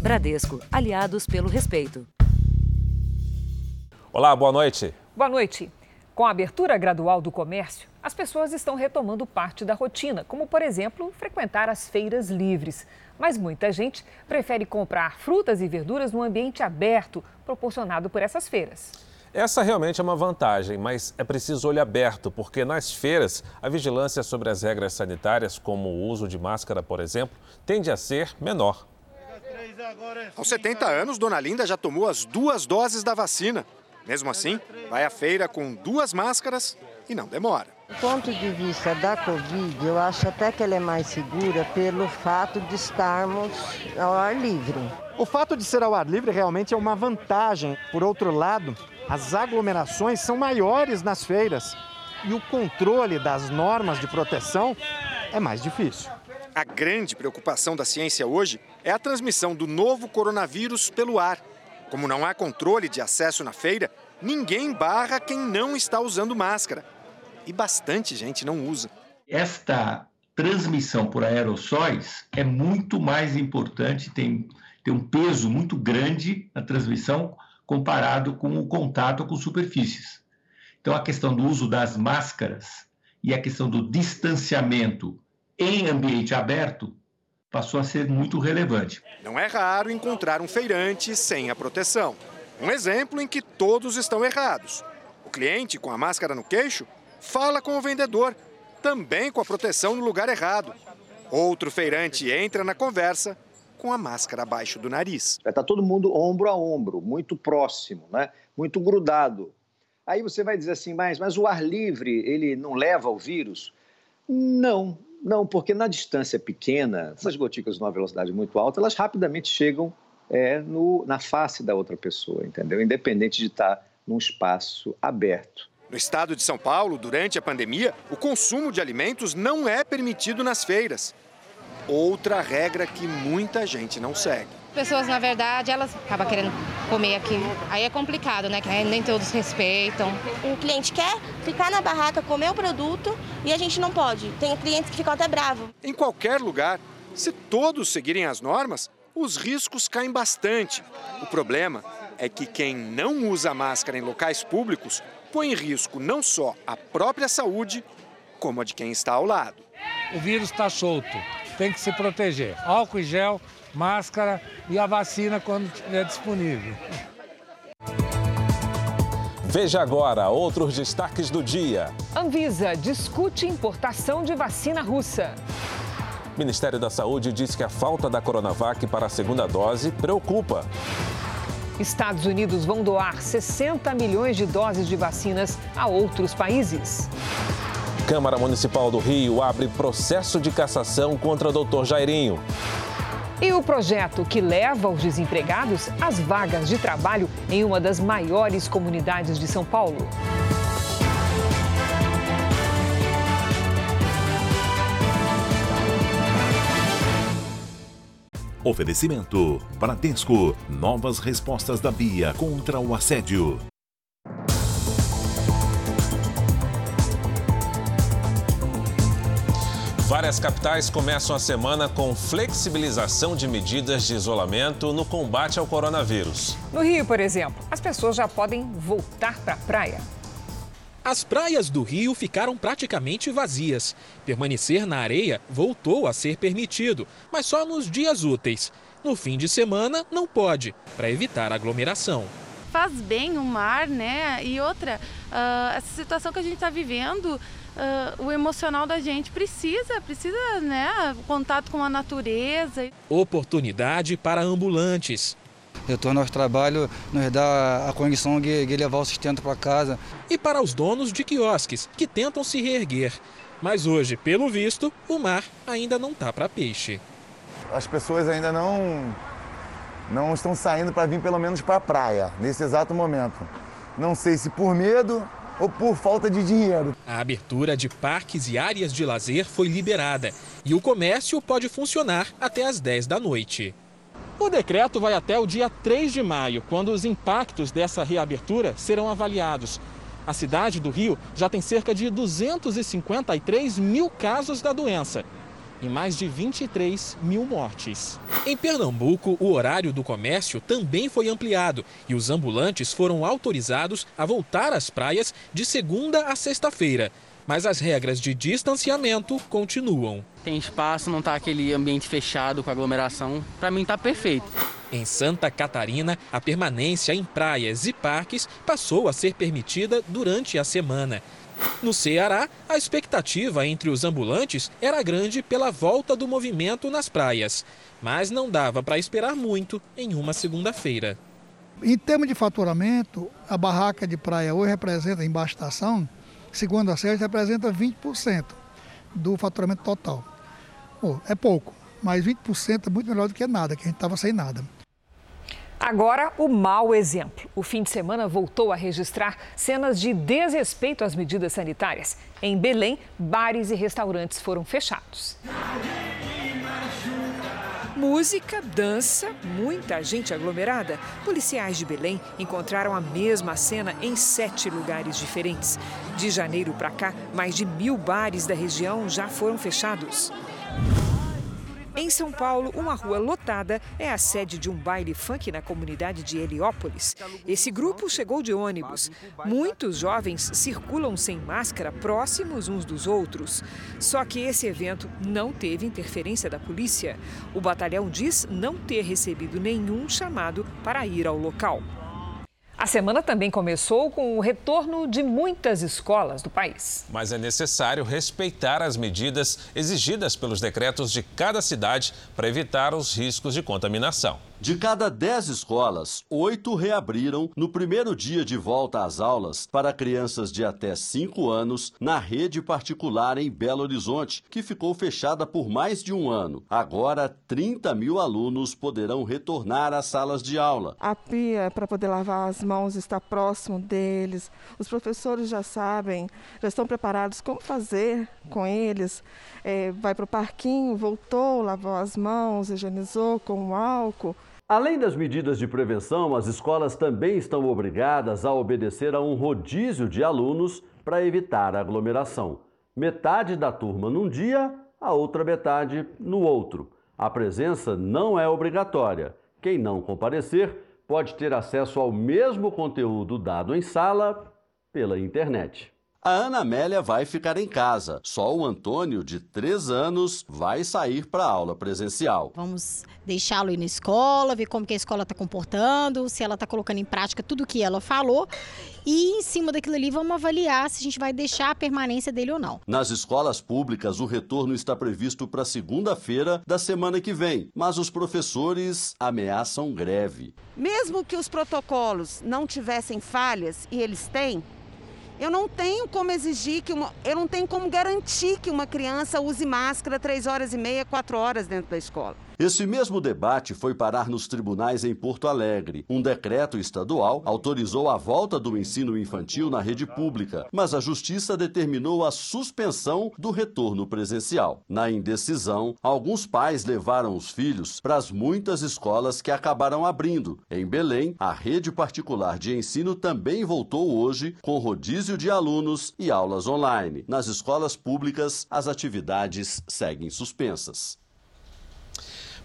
Bradesco, aliados pelo respeito. Olá, boa noite. Boa noite. Com a abertura gradual do comércio, as pessoas estão retomando parte da rotina, como, por exemplo, frequentar as feiras livres. Mas muita gente prefere comprar frutas e verduras no ambiente aberto proporcionado por essas feiras. Essa realmente é uma vantagem, mas é preciso olho aberto, porque nas feiras a vigilância sobre as regras sanitárias, como o uso de máscara, por exemplo, tende a ser menor. Aos 70 anos, Dona Linda já tomou as duas doses da vacina. Mesmo assim, vai à feira com duas máscaras e não demora. Do ponto de vista da Covid, eu acho até que ela é mais segura pelo fato de estarmos ao ar livre. O fato de ser ao ar livre realmente é uma vantagem. Por outro lado, as aglomerações são maiores nas feiras e o controle das normas de proteção é mais difícil. A grande preocupação da ciência hoje é a transmissão do novo coronavírus pelo ar. Como não há controle de acesso na feira, ninguém barra quem não está usando máscara. E bastante gente não usa. Esta transmissão por aerossóis é muito mais importante, tem, tem um peso muito grande na transmissão comparado com o contato com superfícies. Então, a questão do uso das máscaras e a questão do distanciamento em ambiente aberto passou a ser muito relevante. Não é raro encontrar um feirante sem a proteção. Um exemplo em que todos estão errados. O cliente, com a máscara no queixo, fala com o vendedor, também com a proteção no lugar errado. Outro feirante entra na conversa com a máscara abaixo do nariz. Está todo mundo ombro a ombro, muito próximo, né? muito grudado. Aí você vai dizer assim, mas, mas o ar livre, ele não leva o vírus? Não, não, porque na distância pequena, essas gotículas numa velocidade muito alta, elas rapidamente chegam é, no, na face da outra pessoa, entendeu? Independente de estar num espaço aberto. No estado de São Paulo, durante a pandemia, o consumo de alimentos não é permitido nas feiras. Outra regra que muita gente não segue. Pessoas, na verdade, elas acabam querendo comer aqui. Aí é complicado, né? Nem todos respeitam. O cliente quer ficar na barraca, comer o produto e a gente não pode. Tem clientes que ficam até bravos. Em qualquer lugar, se todos seguirem as normas, os riscos caem bastante. O problema é que quem não usa máscara em locais públicos põe em risco não só a própria saúde, como a de quem está ao lado. O vírus está solto, tem que se proteger. Álcool e gel, máscara e a vacina quando estiver disponível. Veja agora outros destaques do dia. Anvisa discute importação de vacina russa. Ministério da Saúde diz que a falta da Coronavac para a segunda dose preocupa. Estados Unidos vão doar 60 milhões de doses de vacinas a outros países. Câmara Municipal do Rio abre processo de cassação contra o Dr. Jairinho. E o projeto que leva os desempregados às vagas de trabalho em uma das maiores comunidades de São Paulo. Oferecimento: Bradesco. Novas respostas da Bia contra o assédio. Várias capitais começam a semana com flexibilização de medidas de isolamento no combate ao coronavírus. No Rio, por exemplo, as pessoas já podem voltar para a praia. As praias do Rio ficaram praticamente vazias. Permanecer na areia voltou a ser permitido, mas só nos dias úteis. No fim de semana, não pode, para evitar aglomeração. Faz bem o mar, né? E outra, uh, essa situação que a gente está vivendo, uh, o emocional da gente precisa, precisa, né? O contato com a natureza. Oportunidade para ambulantes retorno ao trabalho nos dá a condição de, de levar o sustento para casa. E para os donos de quiosques, que tentam se reerguer. Mas hoje, pelo visto, o mar ainda não está para peixe. As pessoas ainda não, não estão saindo para vir pelo menos para a praia, nesse exato momento. Não sei se por medo ou por falta de dinheiro. A abertura de parques e áreas de lazer foi liberada e o comércio pode funcionar até às 10 da noite. O decreto vai até o dia 3 de maio, quando os impactos dessa reabertura serão avaliados. A cidade do Rio já tem cerca de 253 mil casos da doença. E mais de 23 mil mortes. Em Pernambuco, o horário do comércio também foi ampliado e os ambulantes foram autorizados a voltar às praias de segunda a sexta-feira. Mas as regras de distanciamento continuam. Tem espaço, não tá aquele ambiente fechado com aglomeração. Para mim tá perfeito. Em Santa Catarina, a permanência em praias e parques passou a ser permitida durante a semana. No Ceará, a expectativa entre os ambulantes era grande pela volta do movimento nas praias, mas não dava para esperar muito em uma segunda-feira. Em termos de faturamento, a barraca de praia hoje representa, em baixa segundo a SERS, representa 20% do faturamento total. é pouco, mas 20% é muito melhor do que nada, que a gente estava sem nada. Agora, o mau exemplo. O fim de semana voltou a registrar cenas de desrespeito às medidas sanitárias. Em Belém, bares e restaurantes foram fechados. Música, dança, muita gente aglomerada. Policiais de Belém encontraram a mesma cena em sete lugares diferentes. De janeiro para cá, mais de mil bares da região já foram fechados. Em São Paulo, uma rua lotada é a sede de um baile funk na comunidade de Heliópolis. Esse grupo chegou de ônibus. Muitos jovens circulam sem máscara próximos uns dos outros. Só que esse evento não teve interferência da polícia. O batalhão diz não ter recebido nenhum chamado para ir ao local. A semana também começou com o retorno de muitas escolas do país. Mas é necessário respeitar as medidas exigidas pelos decretos de cada cidade para evitar os riscos de contaminação. De cada 10 escolas, oito reabriram no primeiro dia de volta às aulas para crianças de até 5 anos na rede particular em Belo Horizonte, que ficou fechada por mais de um ano. Agora, 30 mil alunos poderão retornar às salas de aula. A pia para poder lavar as mãos está próximo deles. Os professores já sabem, já estão preparados como fazer com eles. É, vai para o parquinho, voltou, lavou as mãos, higienizou com álcool. Além das medidas de prevenção, as escolas também estão obrigadas a obedecer a um rodízio de alunos para evitar aglomeração. Metade da turma num dia, a outra metade no outro. A presença não é obrigatória. Quem não comparecer pode ter acesso ao mesmo conteúdo dado em sala pela internet. A Ana Amélia vai ficar em casa. Só o Antônio, de 3 anos, vai sair para a aula presencial. Vamos deixá-lo ir na escola, ver como que a escola está comportando, se ela está colocando em prática tudo o que ela falou. E em cima daquilo ali, vamos avaliar se a gente vai deixar a permanência dele ou não. Nas escolas públicas, o retorno está previsto para segunda-feira da semana que vem, mas os professores ameaçam greve. Mesmo que os protocolos não tivessem falhas, e eles têm, eu não tenho como exigir que uma, eu não tenho como garantir que uma criança use máscara três horas e meia, quatro horas dentro da escola. Esse mesmo debate foi parar nos tribunais em Porto Alegre. Um decreto estadual autorizou a volta do ensino infantil na rede pública, mas a justiça determinou a suspensão do retorno presencial. Na indecisão, alguns pais levaram os filhos para as muitas escolas que acabaram abrindo. Em Belém, a rede particular de ensino também voltou hoje com rodízio de alunos e aulas online. Nas escolas públicas, as atividades seguem suspensas.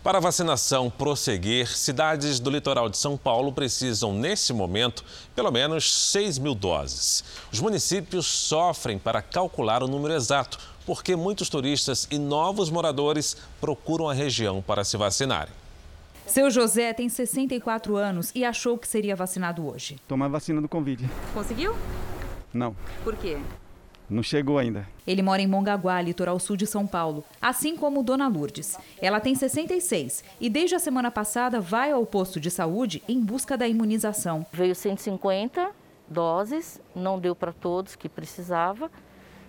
Para a vacinação prosseguir, cidades do litoral de São Paulo precisam, nesse momento, pelo menos 6 mil doses. Os municípios sofrem para calcular o número exato, porque muitos turistas e novos moradores procuram a região para se vacinarem. Seu José tem 64 anos e achou que seria vacinado hoje. Tomar vacina do Covid. Conseguiu? Não. Por quê? Não chegou ainda. Ele mora em Mongaguá, litoral sul de São Paulo, assim como Dona Lourdes. Ela tem 66 e desde a semana passada vai ao posto de saúde em busca da imunização. Veio 150 doses, não deu para todos que precisava.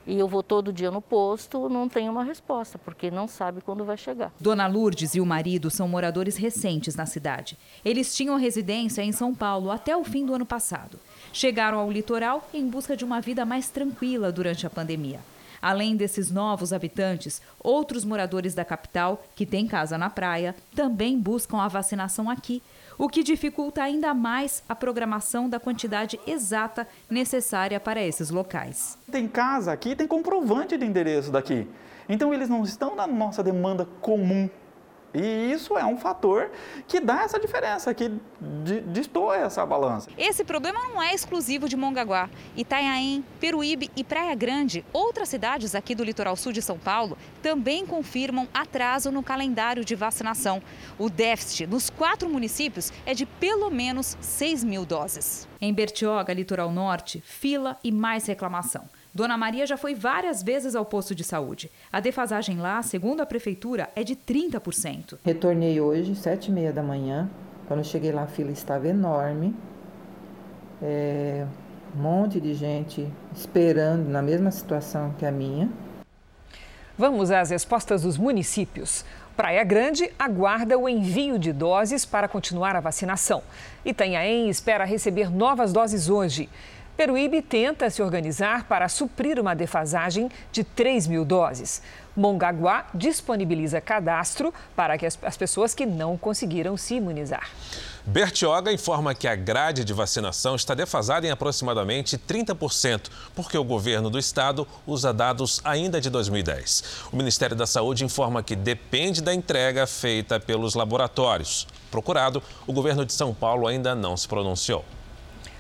E eu vou todo dia no posto, não tenho uma resposta, porque não sabe quando vai chegar. Dona Lourdes e o marido são moradores recentes na cidade. Eles tinham residência em São Paulo até o fim do ano passado. Chegaram ao litoral em busca de uma vida mais tranquila durante a pandemia. Além desses novos habitantes, outros moradores da capital, que têm casa na praia, também buscam a vacinação aqui, o que dificulta ainda mais a programação da quantidade exata necessária para esses locais. Tem casa aqui, tem comprovante de endereço daqui. Então eles não estão na nossa demanda comum e isso é um fator que dá essa diferença, que destoa essa balança. Esse problema não é exclusivo de Mongaguá. Itanhaém, Peruíbe e Praia Grande, outras cidades aqui do litoral sul de São Paulo, também confirmam atraso no calendário de vacinação. O déficit nos quatro municípios é de pelo menos 6 mil doses. Em Bertioga, litoral norte, fila e mais reclamação. Dona Maria já foi várias vezes ao posto de saúde. A defasagem lá, segundo a prefeitura, é de 30%. Retornei hoje, sete e meia da manhã. Quando eu cheguei lá, a fila estava enorme. É, um monte de gente esperando na mesma situação que a minha. Vamos às respostas dos municípios. Praia Grande aguarda o envio de doses para continuar a vacinação. Itanhaém espera receber novas doses hoje. Peruíbe tenta se organizar para suprir uma defasagem de 3 mil doses. Mongaguá disponibiliza cadastro para que as, as pessoas que não conseguiram se imunizar. Bertioga informa que a grade de vacinação está defasada em aproximadamente 30%, porque o governo do estado usa dados ainda de 2010. O Ministério da Saúde informa que depende da entrega feita pelos laboratórios. Procurado, o governo de São Paulo ainda não se pronunciou.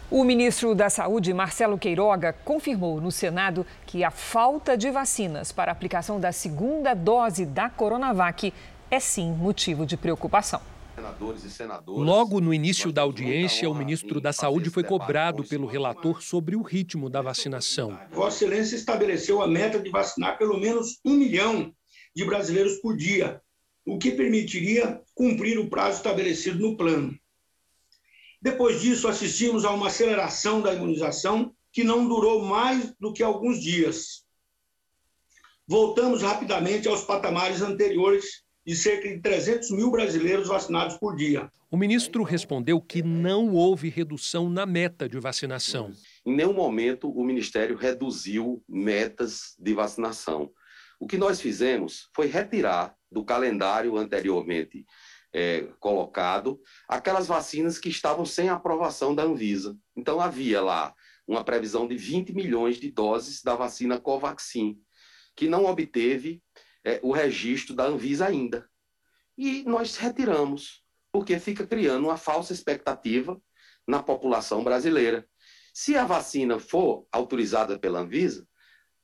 O ministro da Saúde, Marcelo Queiroga, confirmou no Senado que a falta de vacinas para a aplicação da segunda dose da Coronavac é sim motivo de preocupação. Logo no início da audiência, o ministro da Saúde foi cobrado pelo relator sobre o ritmo da vacinação. Vossa Excelência estabeleceu a meta de vacinar pelo menos um milhão de brasileiros por dia, o que permitiria cumprir o prazo estabelecido no plano. Depois disso, assistimos a uma aceleração da imunização que não durou mais do que alguns dias. Voltamos rapidamente aos patamares anteriores de cerca de 300 mil brasileiros vacinados por dia. O ministro respondeu que não houve redução na meta de vacinação. Em nenhum momento o ministério reduziu metas de vacinação. O que nós fizemos foi retirar do calendário anteriormente é, colocado aquelas vacinas que estavam sem aprovação da Anvisa. Então, havia lá uma previsão de 20 milhões de doses da vacina Covaxin, que não obteve é, o registro da Anvisa ainda. E nós retiramos, porque fica criando uma falsa expectativa na população brasileira. Se a vacina for autorizada pela Anvisa,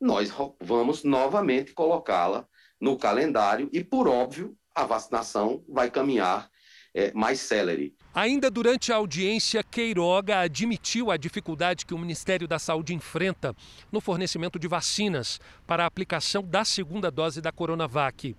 nós vamos novamente colocá-la no calendário e, por óbvio, a vacinação vai caminhar é, mais célere. Ainda durante a audiência, Queiroga admitiu a dificuldade que o Ministério da Saúde enfrenta no fornecimento de vacinas para a aplicação da segunda dose da Coronavac.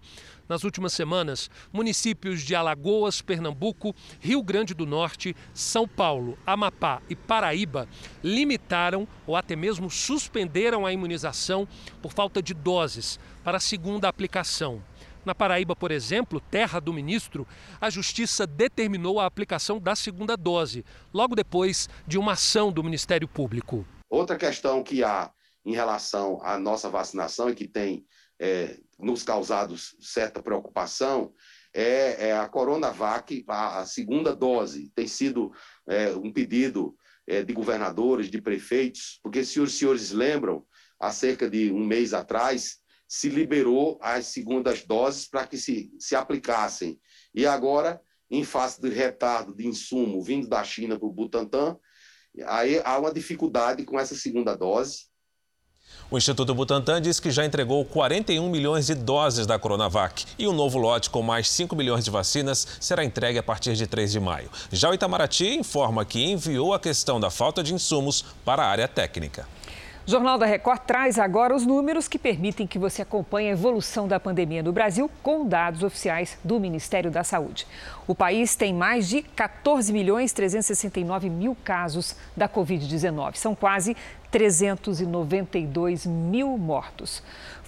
Nas últimas semanas, municípios de Alagoas, Pernambuco, Rio Grande do Norte, São Paulo, Amapá e Paraíba limitaram ou até mesmo suspenderam a imunização por falta de doses para a segunda aplicação. Na Paraíba, por exemplo, terra do ministro, a justiça determinou a aplicação da segunda dose, logo depois de uma ação do Ministério Público. Outra questão que há em relação à nossa vacinação e que tem é, nos causado certa preocupação é, é, a Coronavac, a, a, segunda dose. Tem sido é, um pedido é, de governadores, de prefeitos, porque se os senhores lembram, há cerca de um mês atrás, se liberou as segundas doses para que se, se aplicassem. E agora, em face do retardo de insumo vindo da China para o Butantan, aí há uma dificuldade com essa segunda dose. O Instituto Butantan diz que já entregou 41 milhões de doses da Coronavac e um novo lote com mais 5 milhões de vacinas será entregue a partir de 3 de maio. Já o Itamaraty informa que enviou a questão da falta de insumos para a área técnica. Jornal da Record traz agora os números que permitem que você acompanhe a evolução da pandemia no Brasil com dados oficiais do Ministério da Saúde. O país tem mais de 14 milhões 369 mil casos da Covid-19. São quase 392 mil mortos.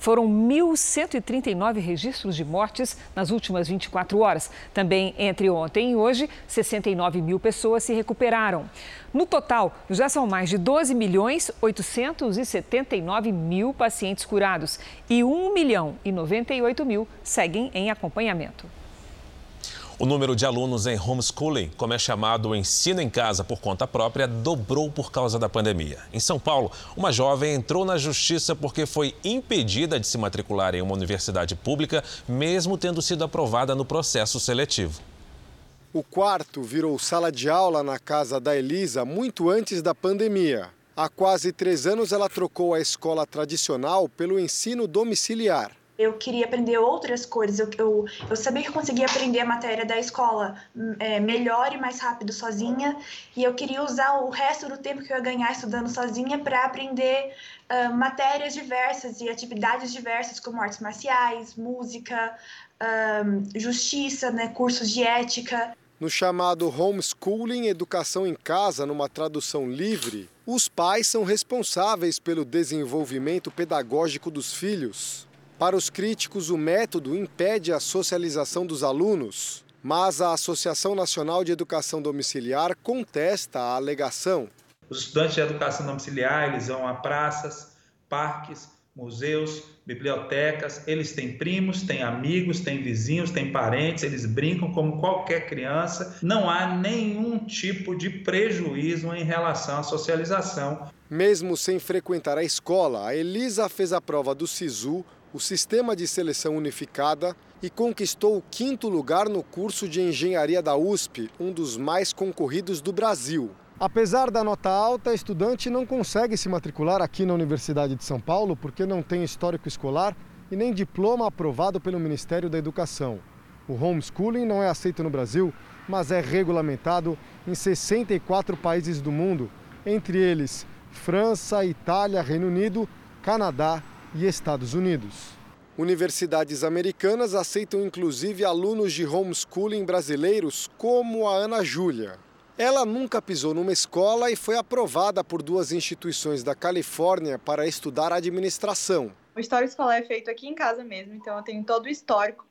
Foram 1.139 registros de mortes nas últimas 24 horas. Também entre ontem e hoje, 69 mil pessoas se recuperaram. No total, já são mais de 12 milhões 879 mil pacientes curados e 1 milhão e 98 mil seguem em acompanhamento. O número de alunos em homeschooling, como é chamado o ensino em casa por conta própria, dobrou por causa da pandemia. Em São Paulo, uma jovem entrou na justiça porque foi impedida de se matricular em uma universidade pública, mesmo tendo sido aprovada no processo seletivo. O quarto virou sala de aula na casa da Elisa muito antes da pandemia. Há quase três anos, ela trocou a escola tradicional pelo ensino domiciliar. Eu queria aprender outras coisas. Eu, eu, eu sabia que eu conseguia aprender a matéria da escola é, melhor e mais rápido sozinha. E eu queria usar o resto do tempo que eu ia ganhar estudando sozinha para aprender uh, matérias diversas e atividades diversas, como artes marciais, música, uh, justiça, né, cursos de ética. No chamado homeschooling, educação em casa, numa tradução livre, os pais são responsáveis pelo desenvolvimento pedagógico dos filhos. Para os críticos, o método impede a socialização dos alunos, mas a Associação Nacional de Educação Domiciliar contesta a alegação. Os estudantes de educação domiciliar, eles vão a praças, parques, museus, bibliotecas, eles têm primos, têm amigos, têm vizinhos, têm parentes, eles brincam como qualquer criança. Não há nenhum tipo de prejuízo em relação à socialização. Mesmo sem frequentar a escola, a Elisa fez a prova do SISU o Sistema de Seleção Unificada e conquistou o quinto lugar no curso de Engenharia da USP, um dos mais concorridos do Brasil. Apesar da nota alta, estudante não consegue se matricular aqui na Universidade de São Paulo porque não tem histórico escolar e nem diploma aprovado pelo Ministério da Educação. O homeschooling não é aceito no Brasil, mas é regulamentado em 64 países do mundo, entre eles França, Itália, Reino Unido, Canadá e Estados Unidos. Universidades americanas aceitam inclusive alunos de homeschooling brasileiros, como a Ana Júlia. Ela nunca pisou numa escola e foi aprovada por duas instituições da Califórnia para estudar administração. O histórico escolar é feito aqui em casa mesmo, então eu tenho todo o histórico,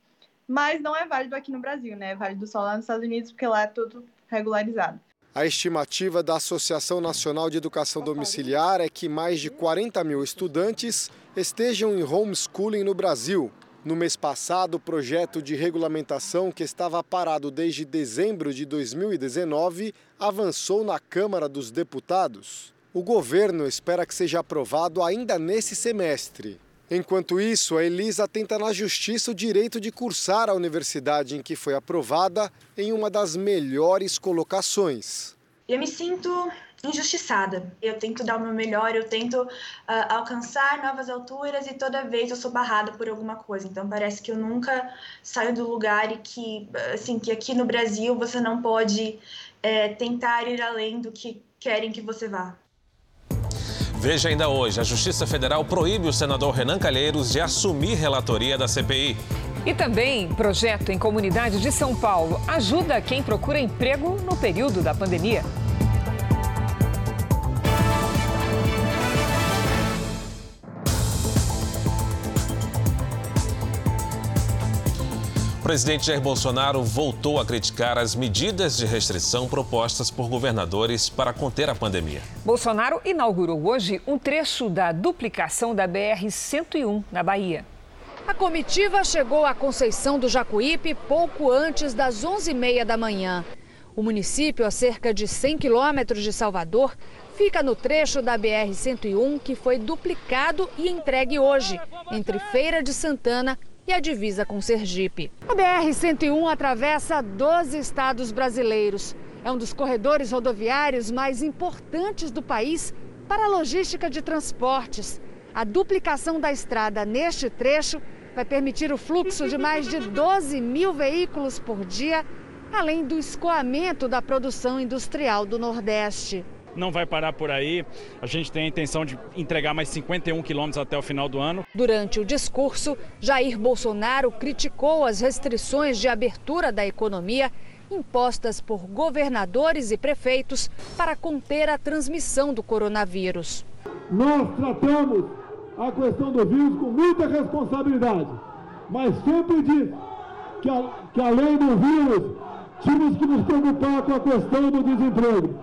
mas não é válido aqui no Brasil, né? É válido só lá nos Estados Unidos, porque lá é tudo regularizado. A estimativa da Associação Nacional de Educação Domiciliar é que mais de 40 mil estudantes estejam em homeschooling no Brasil. No mês passado, o projeto de regulamentação, que estava parado desde dezembro de 2019, avançou na Câmara dos Deputados. O governo espera que seja aprovado ainda nesse semestre. Enquanto isso, a Elisa tenta na justiça o direito de cursar a universidade em que foi aprovada em uma das melhores colocações. Eu me sinto injustiçada. Eu tento dar o meu melhor, eu tento uh, alcançar novas alturas e toda vez eu sou barrada por alguma coisa. Então parece que eu nunca saio do lugar e que, assim, que aqui no Brasil você não pode é, tentar ir além do que querem que você vá. Veja ainda hoje, a Justiça Federal proíbe o senador Renan Calheiros de assumir relatoria da CPI. E também, projeto em comunidade de São Paulo ajuda quem procura emprego no período da pandemia. O presidente Jair Bolsonaro voltou a criticar as medidas de restrição propostas por governadores para conter a pandemia. Bolsonaro inaugurou hoje um trecho da duplicação da BR-101 na Bahia. A comitiva chegou a Conceição do Jacuípe pouco antes das 11h30 da manhã. O município, a cerca de 100 quilômetros de Salvador, fica no trecho da BR-101 que foi duplicado e entregue hoje, entre Feira de Santana e a divisa com Sergipe. A BR-101 atravessa 12 estados brasileiros. É um dos corredores rodoviários mais importantes do país para a logística de transportes. A duplicação da estrada neste trecho vai permitir o fluxo de mais de 12 mil veículos por dia, além do escoamento da produção industrial do Nordeste não vai parar por aí. A gente tem a intenção de entregar mais 51 quilômetros até o final do ano. Durante o discurso, Jair Bolsonaro criticou as restrições de abertura da economia impostas por governadores e prefeitos para conter a transmissão do coronavírus. Nós tratamos a questão do vírus com muita responsabilidade, mas sempre disse que, a, que além do vírus, tínhamos que nos preocupar com a questão do desemprego.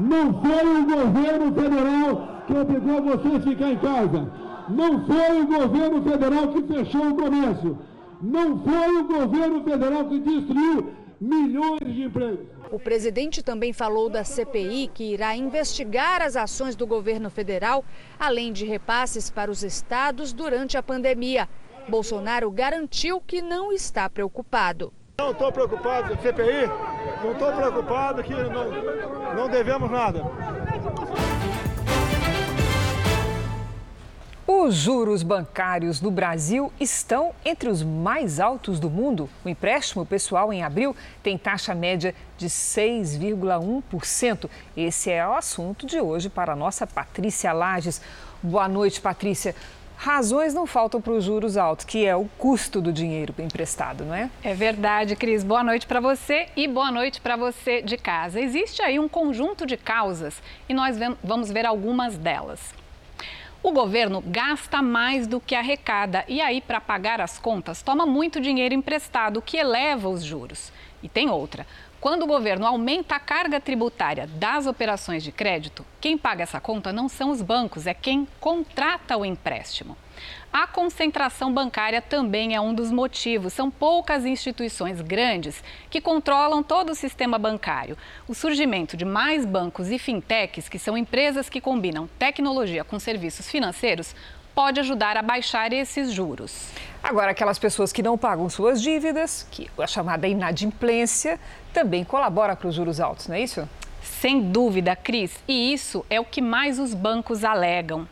Não foi o governo federal que obrigou você a ficar em casa. Não foi o governo federal que fechou o comércio. Não foi o governo federal que destruiu milhões de empregos. O presidente também falou da CPI, que irá investigar as ações do governo federal, além de repasses para os estados durante a pandemia. Bolsonaro garantiu que não está preocupado. Não estou preocupado com CPI, não estou preocupado que não, não devemos nada. Os juros bancários no Brasil estão entre os mais altos do mundo. O empréstimo pessoal em abril tem taxa média de 6,1%. Esse é o assunto de hoje para a nossa Patrícia Lages. Boa noite, Patrícia. Razões não faltam para os juros altos, que é o custo do dinheiro emprestado, não é? É verdade, Cris. Boa noite para você e boa noite para você de casa. Existe aí um conjunto de causas e nós vamos ver algumas delas. O governo gasta mais do que arrecada e aí, para pagar as contas, toma muito dinheiro emprestado, que eleva os juros. E tem outra. Quando o governo aumenta a carga tributária das operações de crédito, quem paga essa conta não são os bancos, é quem contrata o empréstimo. A concentração bancária também é um dos motivos. São poucas instituições grandes que controlam todo o sistema bancário. O surgimento de mais bancos e fintechs, que são empresas que combinam tecnologia com serviços financeiros, pode ajudar a baixar esses juros. Agora, aquelas pessoas que não pagam suas dívidas, que a chamada inadimplência, também colabora para os juros altos, não é isso? Sem dúvida, Cris. E isso é o que mais os bancos alegam.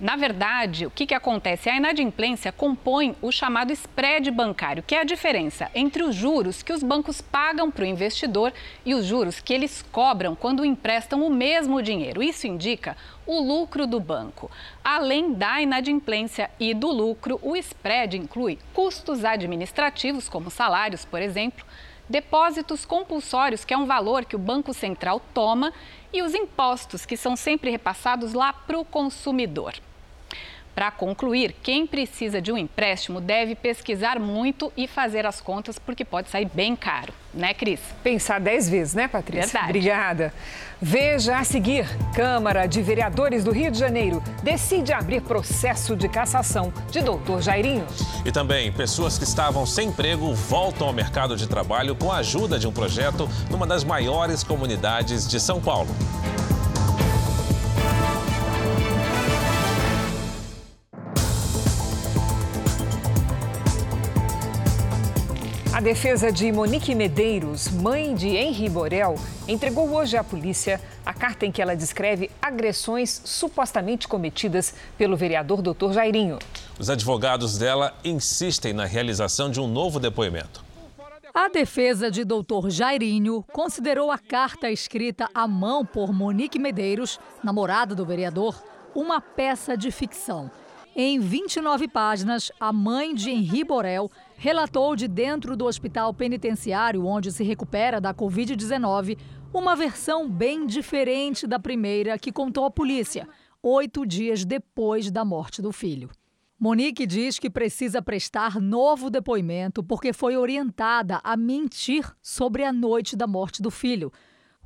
Na verdade, o que, que acontece? A inadimplência compõe o chamado spread bancário, que é a diferença entre os juros que os bancos pagam para o investidor e os juros que eles cobram quando emprestam o mesmo dinheiro. Isso indica o lucro do banco. Além da inadimplência e do lucro, o spread inclui custos administrativos, como salários, por exemplo, depósitos compulsórios, que é um valor que o Banco Central toma, e os impostos, que são sempre repassados lá para o consumidor. Para concluir, quem precisa de um empréstimo deve pesquisar muito e fazer as contas, porque pode sair bem caro, né, Cris? Pensar dez vezes, né, Patrícia? Verdade. Obrigada. Veja a seguir: Câmara de Vereadores do Rio de Janeiro decide abrir processo de cassação de doutor Jairinho. E também, pessoas que estavam sem emprego voltam ao mercado de trabalho com a ajuda de um projeto numa das maiores comunidades de São Paulo. A defesa de Monique Medeiros, mãe de Henri Borel, entregou hoje à polícia a carta em que ela descreve agressões supostamente cometidas pelo vereador Dr. Jairinho. Os advogados dela insistem na realização de um novo depoimento. A defesa de Dr. Jairinho considerou a carta escrita à mão por Monique Medeiros, namorada do vereador, uma peça de ficção. Em 29 páginas, a mãe de Henri Borel relatou de dentro do hospital penitenciário onde se recupera da Covid-19 uma versão bem diferente da primeira que contou à polícia, oito dias depois da morte do filho. Monique diz que precisa prestar novo depoimento porque foi orientada a mentir sobre a noite da morte do filho.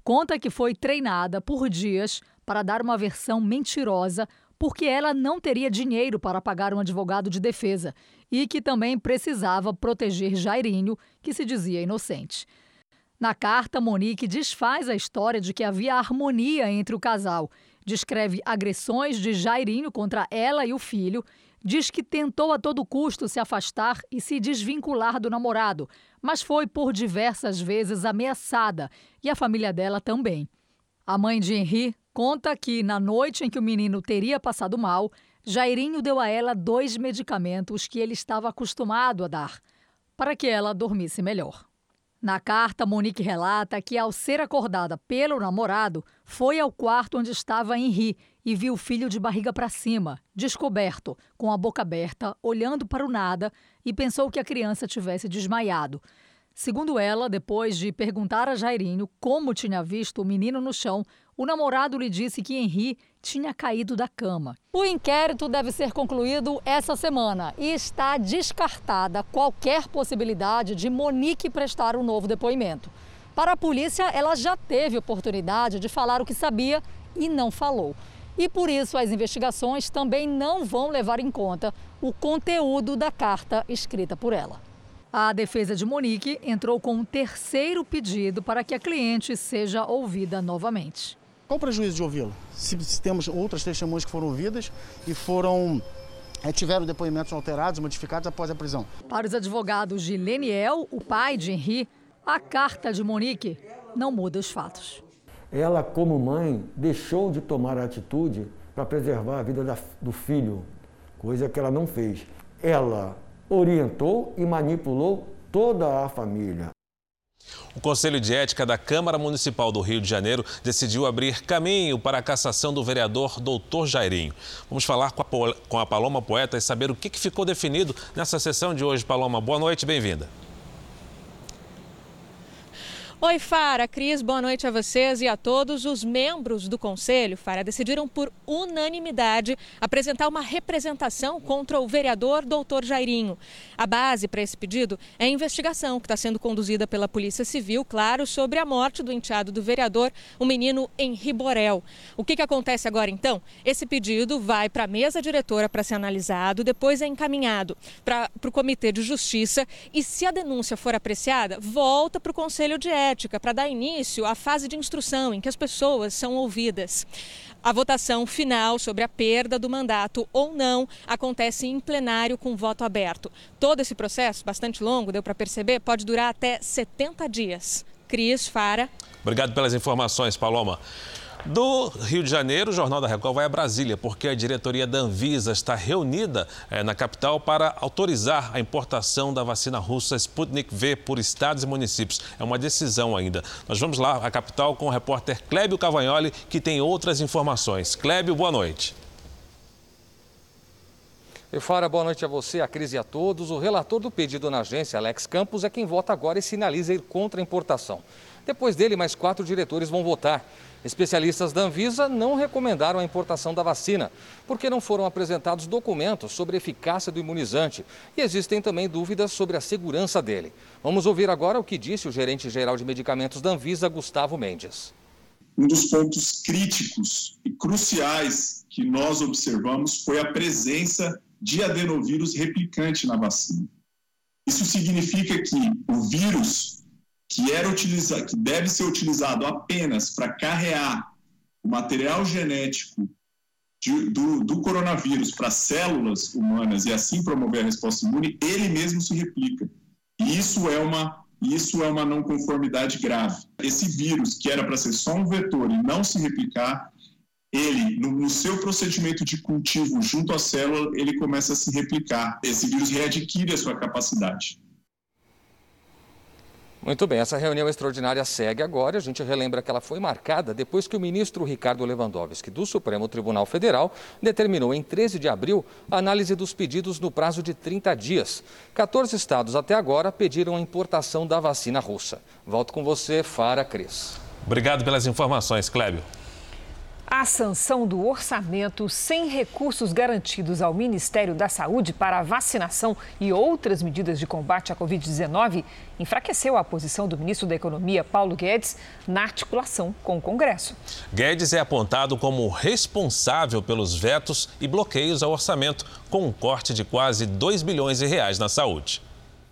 Conta que foi treinada por dias para dar uma versão mentirosa porque ela não teria dinheiro para pagar um advogado de defesa e que também precisava proteger Jairinho, que se dizia inocente. Na carta, Monique desfaz a história de que havia harmonia entre o casal, descreve agressões de Jairinho contra ela e o filho, diz que tentou a todo custo se afastar e se desvincular do namorado, mas foi por diversas vezes ameaçada e a família dela também. A mãe de Henri conta que, na noite em que o menino teria passado mal, Jairinho deu a ela dois medicamentos que ele estava acostumado a dar, para que ela dormisse melhor. Na carta, Monique relata que, ao ser acordada pelo namorado, foi ao quarto onde estava Henri e viu o filho de barriga para cima, descoberto, com a boca aberta, olhando para o nada, e pensou que a criança tivesse desmaiado. Segundo ela, depois de perguntar a Jairinho como tinha visto o menino no chão, o namorado lhe disse que Henri tinha caído da cama. O inquérito deve ser concluído essa semana e está descartada qualquer possibilidade de Monique prestar um novo depoimento. Para a polícia, ela já teve oportunidade de falar o que sabia e não falou. E por isso as investigações também não vão levar em conta o conteúdo da carta escrita por ela. A defesa de Monique entrou com um terceiro pedido para que a cliente seja ouvida novamente. Qual o prejuízo de ouvi-la? Se, se, temos outras testemunhas que foram ouvidas e foram é, tiveram depoimentos alterados, modificados após a prisão. Para os advogados de Leniel, o pai de Henri, a carta de Monique não muda os fatos. Ela, como mãe, deixou de tomar a atitude para preservar a vida da, do filho, coisa que ela não fez. Ela orientou e manipulou toda a família. O Conselho de Ética da Câmara Municipal do Rio de Janeiro decidiu abrir caminho para a cassação do vereador Doutor Jairinho. Vamos falar com a, Paloma Poeta e saber o que ficou definido nessa sessão de hoje. Paloma, boa noite, bem-vinda. Oi, Fara, Cris, boa noite a vocês e a todos. Os membros do Conselho, Fara, decidiram por unanimidade apresentar uma representação contra o vereador doutor Jairinho. A base para esse pedido é a investigação que está sendo conduzida pela Polícia Civil, claro, sobre a morte do enteado do vereador, o menino Henri Borel. O que, que acontece agora, então? Esse pedido vai para a mesa diretora para ser analisado, depois é encaminhado para o Comitê de Justiça e, se a denúncia for apreciada, volta para o Conselho de Ética para dar início à fase de instrução em que as pessoas são ouvidas. A votação final sobre a perda do mandato ou não acontece em plenário com voto aberto. Todo esse processo, bastante longo, deu para perceber, pode durar até 70 dias. Cris, Fara. Obrigado pelas informações, Paloma. Do Rio de Janeiro, o Jornal da Record vai a Brasília, porque a diretoria da Anvisa está reunida é, na capital para autorizar a importação da vacina russa Sputnik V por estados e municípios. É uma decisão ainda. Nós vamos lá à capital com o repórter Clébio Cavagnoli, que tem outras informações. Clébio, boa noite. E fora, boa noite a você, a Cris e a todos. O relator do pedido na agência, Alex Campos, é quem vota agora e sinaliza ir contra a importação. Depois dele, mais quatro diretores vão votar. Especialistas da Anvisa não recomendaram a importação da vacina, porque não foram apresentados documentos sobre a eficácia do imunizante e existem também dúvidas sobre a segurança dele. Vamos ouvir agora o que disse o gerente geral de medicamentos da Anvisa, Gustavo Mendes. Um dos pontos críticos e cruciais que nós observamos foi a presença de adenovírus replicante na vacina. Isso significa que o vírus que, era utilizado, que deve ser utilizado apenas para carrear o material genético de, do, do, coronavírus para células humanas e assim promover a resposta imune, ele mesmo se replica. E isso é uma, isso é uma não conformidade grave. Esse vírus, que era para ser só um vetor e não se replicar, ele, no, no, seu procedimento de cultivo junto à célula, ele começa a se replicar. Esse vírus readquire a sua capacidade. Muito bem, essa reunião extraordinária segue agora. A gente relembra que ela foi marcada depois que o ministro Ricardo Lewandowski, do Supremo Tribunal Federal, determinou em 13 de abril a análise dos pedidos no prazo de 30 dias. 14 estados até agora pediram a importação da vacina russa. Volto com você, Fara Cris. Obrigado pelas informações, Clébio. A sanção do orçamento sem recursos garantidos ao Ministério da Saúde para a vacinação e outras medidas de combate à Covid-19 enfraqueceu a posição do ministro da Economia, Paulo Guedes, na articulação com o Congresso. Guedes é apontado como responsável pelos vetos e bloqueios ao orçamento, com um corte de quase 2 bilhões de reais na saúde.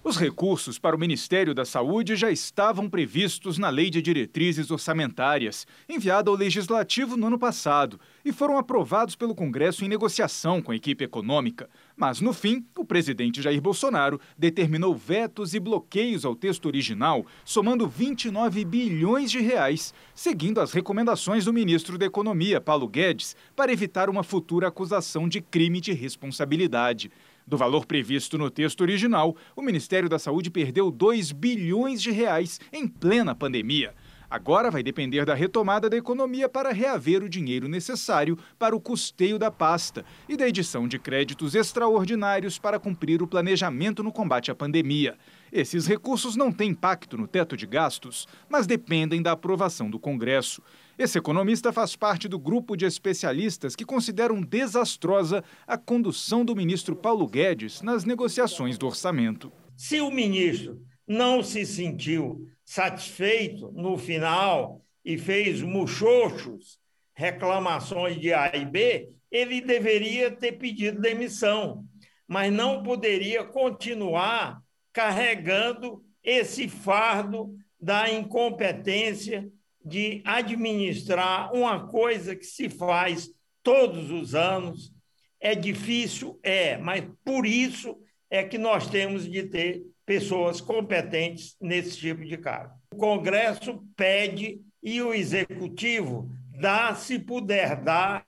Os recursos para o Ministério da Saúde já estavam previstos na Lei de Diretrizes Orçamentárias, enviada ao Legislativo no ano passado, e foram aprovados pelo Congresso em negociação com a equipe econômica. Mas, no fim, o presidente Jair Bolsonaro determinou vetos e bloqueios ao texto original, somando 29 bilhões de reais, seguindo as recomendações do ministro da Economia, Paulo Guedes, para evitar uma futura acusação de crime de responsabilidade. Do valor previsto no texto original, o Ministério da Saúde perdeu 2 bilhões de reais em plena pandemia. Agora vai depender da retomada da economia para reaver o dinheiro necessário para o custeio da pasta e da edição de créditos extraordinários para cumprir o planejamento no combate à pandemia. Esses recursos não têm impacto no teto de gastos, mas dependem da aprovação do Congresso. Esse economista faz parte do grupo de especialistas que consideram desastrosa a condução do ministro Paulo Guedes nas negociações do orçamento. Se o ministro não se sentiu satisfeito no final e fez muxoxos, reclamações de A e B, ele deveria ter pedido demissão, mas não poderia continuar carregando esse fardo da incompetência de administrar uma coisa que se faz todos os anos. É difícil? É, mas por isso é que nós temos de ter pessoas competentes nesse tipo de cargo. O Congresso pede e o Executivo dá, se puder dar,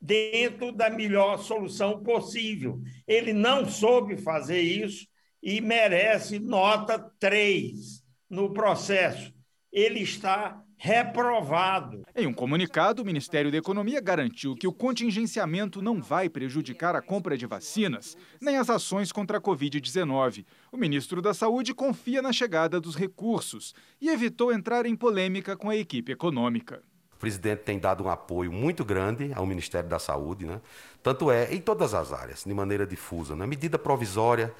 dentro da melhor solução possível. Ele não soube fazer isso e merece nota 3 no processo. Ele está reprovado. Em um comunicado, o Ministério da Economia garantiu que o contingenciamento não vai prejudicar a compra de vacinas nem as ações contra a Covid-19. O ministro da Saúde confia na chegada dos recursos e evitou entrar em polêmica com a equipe econômica. O presidente tem dado um apoio muito grande ao Ministério da Saúde, né? tanto é em todas as áreas, de maneira difusa. Na né? medida provisória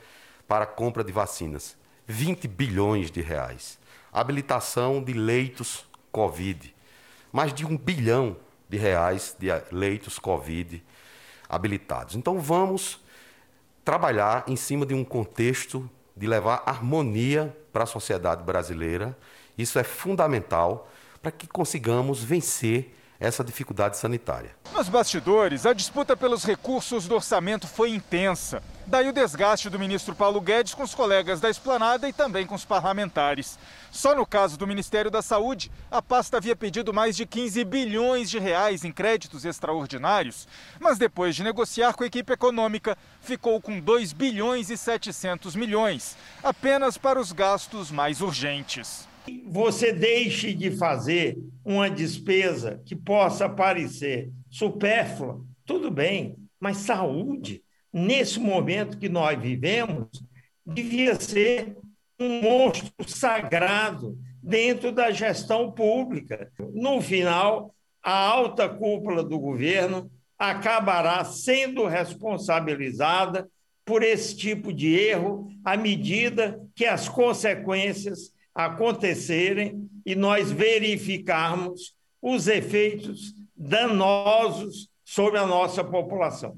para a compra de vacinas, 20 bilhões de reais. Habilitação de leitos Covid. Mais de um bilhão de reais de leitos Covid habilitados. Então vamos trabalhar em cima de um contexto de levar harmonia para a sociedade brasileira. Isso é fundamental para que consigamos vencer essa dificuldade sanitária. Nos bastidores, a disputa pelos recursos do orçamento foi intensa. Daí o desgaste do ministro Paulo Guedes com os colegas da esplanada e também com os parlamentares. Só no caso do Ministério da Saúde, a pasta havia pedido mais de 15 bilhões de reais em créditos extraordinários, mas depois de negociar com a equipe econômica, ficou com 2 bilhões e 700 milhões, apenas para os gastos mais urgentes você deixe de fazer uma despesa que possa parecer supérflua, tudo bem, mas saúde, nesse momento que nós vivemos, devia ser um monstro sagrado dentro da gestão pública. No final, a alta cúpula do governo acabará sendo responsabilizada por esse tipo de erro à medida que as consequências acontecerem e nós verificarmos os efeitos danosos sobre a nossa população.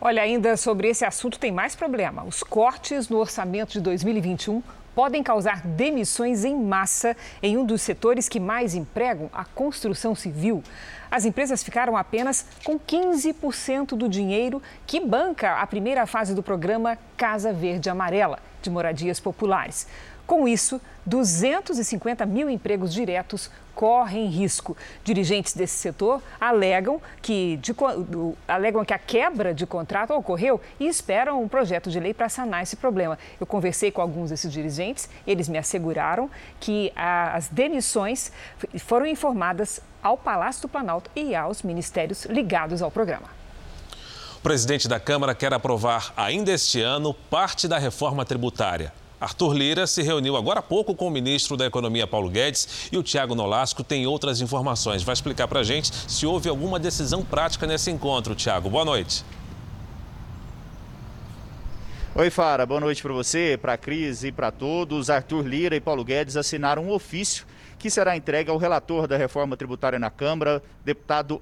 Olha, ainda sobre esse assunto tem mais problema. Os cortes no orçamento de 2021 podem causar demissões em massa em um dos setores que mais empregam a construção civil. As empresas ficaram apenas com 15% do dinheiro que banca a primeira fase do programa Casa Verde Amarela de moradias populares. Com isso, 250 mil empregos diretos correm risco. Dirigentes desse setor alegam que, de, alegam que a quebra de contrato ocorreu e esperam um projeto de lei para sanar esse problema. Eu conversei com alguns desses dirigentes, eles me asseguraram que as demissões foram informadas ao Palácio do Planalto e aos ministérios ligados ao programa. O presidente da Câmara quer aprovar ainda este ano parte da reforma tributária. Arthur Lira se reuniu agora há pouco com o ministro da Economia, Paulo Guedes, e o Tiago Nolasco tem outras informações. Vai explicar para a gente se houve alguma decisão prática nesse encontro. Tiago, boa noite. Oi, Fara, boa noite para você, para a Cris e para todos. Arthur Lira e Paulo Guedes assinaram um ofício que será entregue ao relator da reforma tributária na Câmara, deputado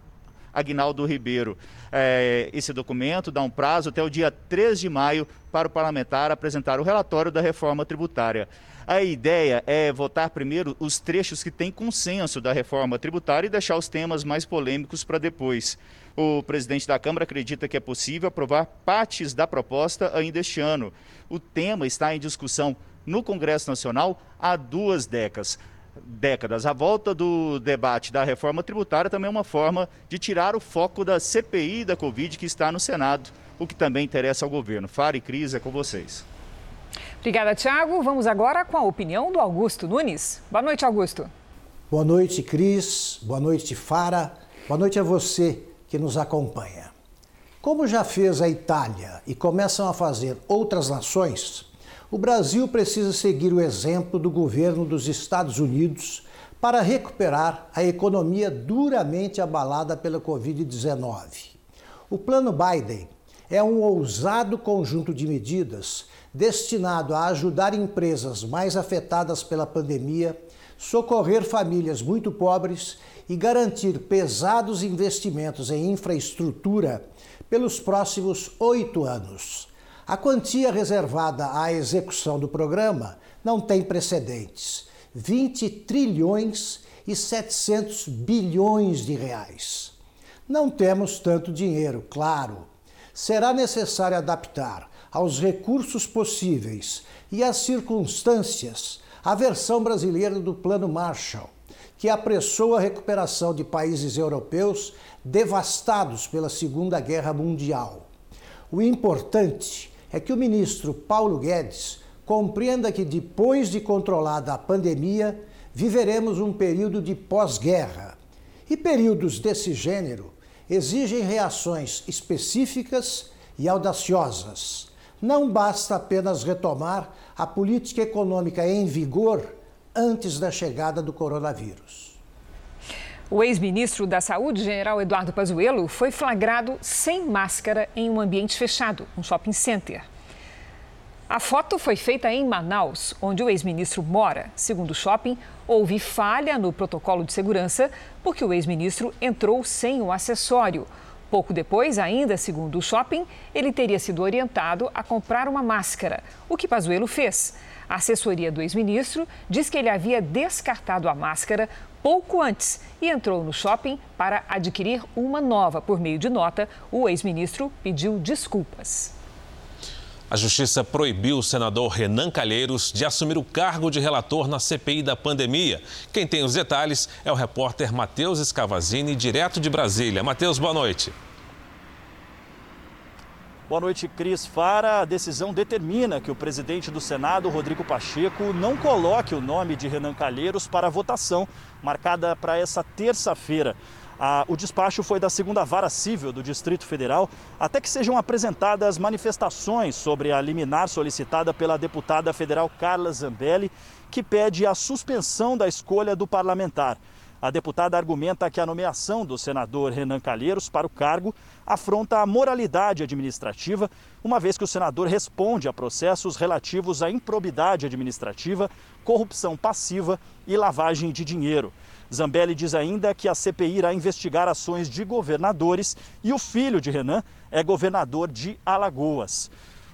Agnaldo Ribeiro. É, esse documento dá um prazo até o dia 3 de maio para o parlamentar apresentar o relatório da reforma tributária. A ideia é votar primeiro os trechos que têm consenso da reforma tributária e deixar os temas mais polêmicos para depois. O presidente da Câmara acredita que é possível aprovar partes da proposta ainda este ano. O tema está em discussão no Congresso Nacional há duas décadas décadas. A volta do debate da reforma tributária também é uma forma de tirar o foco da CPI da Covid que está no Senado, o que também interessa ao governo. Fara e Cris, é com vocês. Obrigada, Tiago. Vamos agora com a opinião do Augusto Nunes. Boa noite, Augusto. Boa noite, Cris. Boa noite, Fara. Boa noite a você que nos acompanha. Como já fez a Itália e começam a fazer outras nações, o Brasil precisa seguir o exemplo do governo dos Estados Unidos para recuperar a economia duramente abalada pela Covid-19. O Plano Biden é um ousado conjunto de medidas destinado a ajudar empresas mais afetadas pela pandemia, socorrer famílias muito pobres e garantir pesados investimentos em infraestrutura pelos próximos oito anos. A quantia reservada à execução do programa não tem precedentes: 20 trilhões e 700 bilhões de reais. Não temos tanto dinheiro, claro. Será necessário adaptar aos recursos possíveis e às circunstâncias a versão brasileira do Plano Marshall, que apressou a recuperação de países europeus devastados pela Segunda Guerra Mundial. O importante é que o ministro Paulo Guedes compreenda que depois de controlada a pandemia, viveremos um período de pós-guerra. E períodos desse gênero exigem reações específicas e audaciosas. Não basta apenas retomar a política econômica em vigor antes da chegada do coronavírus. O ex-ministro da Saúde, general Eduardo Pazuello, foi flagrado sem máscara em um ambiente fechado, um shopping center. A foto foi feita em Manaus, onde o ex-ministro mora. Segundo o shopping, houve falha no protocolo de segurança porque o ex-ministro entrou sem o acessório. Pouco depois, ainda segundo o shopping, ele teria sido orientado a comprar uma máscara, o que Pazuello fez. A assessoria do ex-ministro diz que ele havia descartado a máscara pouco antes e entrou no shopping para adquirir uma nova. Por meio de nota, o ex-ministro pediu desculpas. A Justiça proibiu o senador Renan Calheiros de assumir o cargo de relator na CPI da pandemia. Quem tem os detalhes é o repórter Matheus Escavazini, direto de Brasília. Matheus, boa noite. Boa noite, Cris Fara. A decisão determina que o presidente do Senado, Rodrigo Pacheco, não coloque o nome de Renan Calheiros para a votação, marcada para essa terça-feira. O despacho foi da segunda vara civil do Distrito Federal, até que sejam apresentadas manifestações sobre a liminar solicitada pela deputada federal Carla Zambelli, que pede a suspensão da escolha do parlamentar. A deputada argumenta que a nomeação do senador Renan Calheiros para o cargo afronta a moralidade administrativa, uma vez que o senador responde a processos relativos à improbidade administrativa, corrupção passiva e lavagem de dinheiro. Zambelli diz ainda que a CPI irá investigar ações de governadores e o filho de Renan é governador de Alagoas.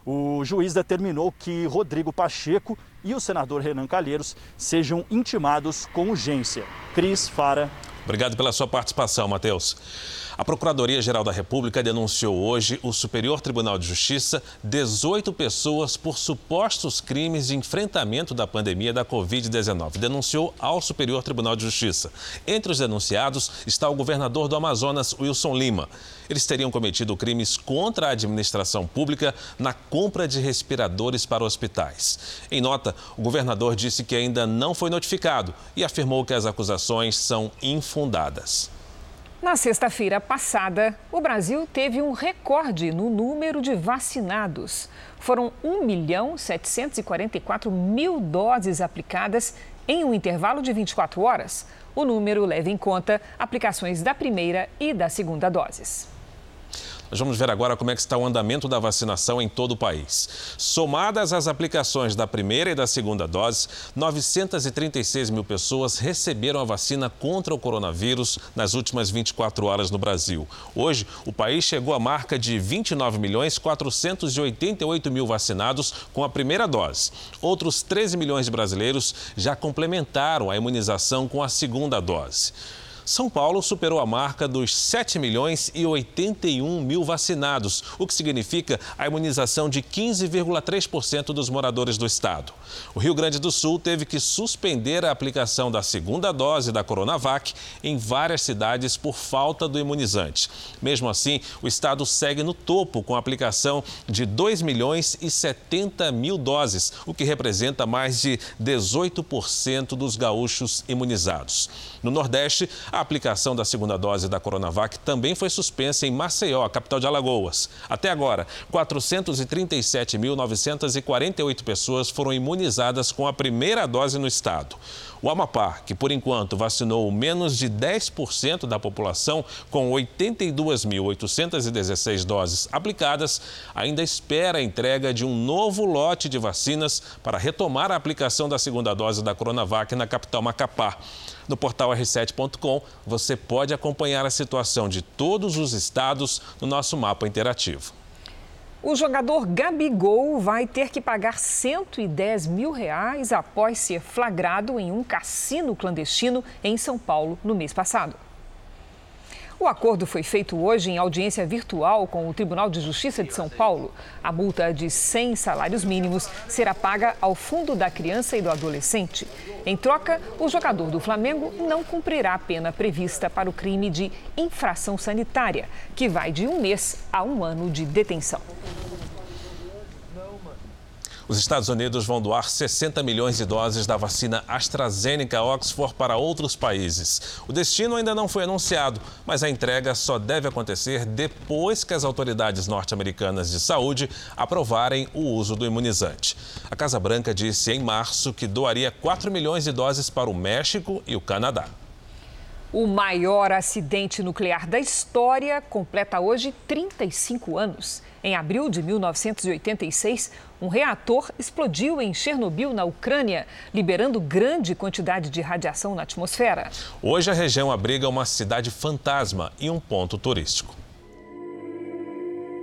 O juiz determinou que Rodrigo Pacheco e o senador Renan Calheiros sejam intimados com urgência. Cris Fara. Obrigado pela sua participação, Matheus. A Procuradoria-Geral da República denunciou hoje o Superior Tribunal de Justiça 18 pessoas por supostos crimes de enfrentamento da pandemia da Covid-19. Denunciou ao Superior Tribunal de Justiça. Entre os denunciados está o governador do Amazonas, Wilson Lima. Eles teriam cometido crimes contra a administração pública na compra de respiradores para hospitais. Em nota, o governador disse que ainda não foi notificado e afirmou que as acusações são infundadas. Na sexta-feira passada, o Brasil teve um recorde no número de vacinados. Foram 1 milhão 744 mil doses aplicadas em um intervalo de 24 horas. O número leva em conta aplicações da primeira e da segunda doses. Nós vamos ver agora como é que está o andamento da vacinação em todo o país. Somadas as aplicações da primeira e da segunda dose, 936 mil pessoas receberam a vacina contra o coronavírus nas últimas 24 horas no Brasil. Hoje, o país chegou à marca de 29 milhões 488 mil vacinados com a primeira dose. Outros 13 milhões de brasileiros já complementaram a imunização com a segunda dose. São Paulo superou a marca dos 7 milhões e 81 mil vacinados, o que significa a imunização de 15,3% dos moradores do estado. O Rio Grande do Sul teve que suspender a aplicação da segunda dose da Coronavac em várias cidades por falta do imunizante. Mesmo assim, o estado segue no topo com a aplicação de 2 milhões e 70 mil doses, o que representa mais de 18% dos gaúchos imunizados. No Nordeste, a aplicação da segunda dose da Coronavac também foi suspensa em Maceió, capital de Alagoas. Até agora, 437.948 pessoas foram imunizadas com a primeira dose no estado. O Amapá, que por enquanto vacinou menos de 10% da população, com 82.816 doses aplicadas, ainda espera a entrega de um novo lote de vacinas para retomar a aplicação da segunda dose da Coronavac na capital Macapá. No portal r7.com, você pode acompanhar a situação de todos os estados no nosso mapa interativo. O jogador Gabigol vai ter que pagar 110 mil reais após ser flagrado em um cassino clandestino em São Paulo no mês passado. O acordo foi feito hoje em audiência virtual com o Tribunal de Justiça de São Paulo. A multa de 100 salários mínimos será paga ao Fundo da Criança e do Adolescente. Em troca, o jogador do Flamengo não cumprirá a pena prevista para o crime de infração sanitária, que vai de um mês a um ano de detenção. Os Estados Unidos vão doar 60 milhões de doses da vacina AstraZeneca Oxford para outros países. O destino ainda não foi anunciado, mas a entrega só deve acontecer depois que as autoridades norte-americanas de saúde aprovarem o uso do imunizante. A Casa Branca disse em março que doaria 4 milhões de doses para o México e o Canadá. O maior acidente nuclear da história completa hoje 35 anos. Em abril de 1986, um reator explodiu em Chernobyl, na Ucrânia, liberando grande quantidade de radiação na atmosfera. Hoje a região abriga uma cidade fantasma e um ponto turístico.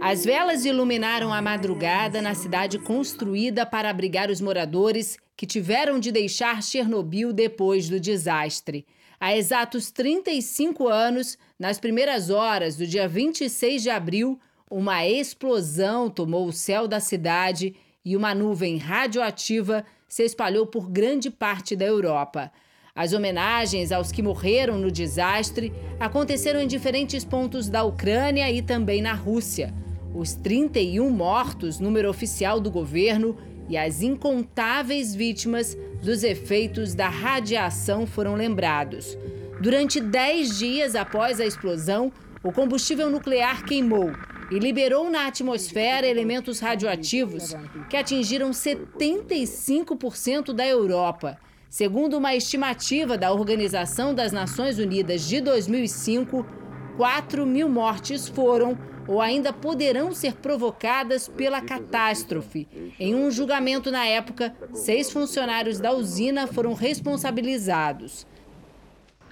As velas iluminaram a madrugada na cidade construída para abrigar os moradores que tiveram de deixar Chernobyl depois do desastre. Há exatos 35 anos, nas primeiras horas do dia 26 de abril, uma explosão tomou o céu da cidade e uma nuvem radioativa se espalhou por grande parte da Europa. As homenagens aos que morreram no desastre aconteceram em diferentes pontos da Ucrânia e também na Rússia. Os 31 mortos, número oficial do governo, e as incontáveis vítimas dos efeitos da radiação foram lembrados. Durante 10 dias após a explosão, o combustível nuclear queimou e liberou na atmosfera elementos radioativos que atingiram 75% da Europa. Segundo uma estimativa da Organização das Nações Unidas de 2005, 4 mil mortes foram ou ainda poderão ser provocadas pela catástrofe. Em um julgamento na época, seis funcionários da usina foram responsabilizados.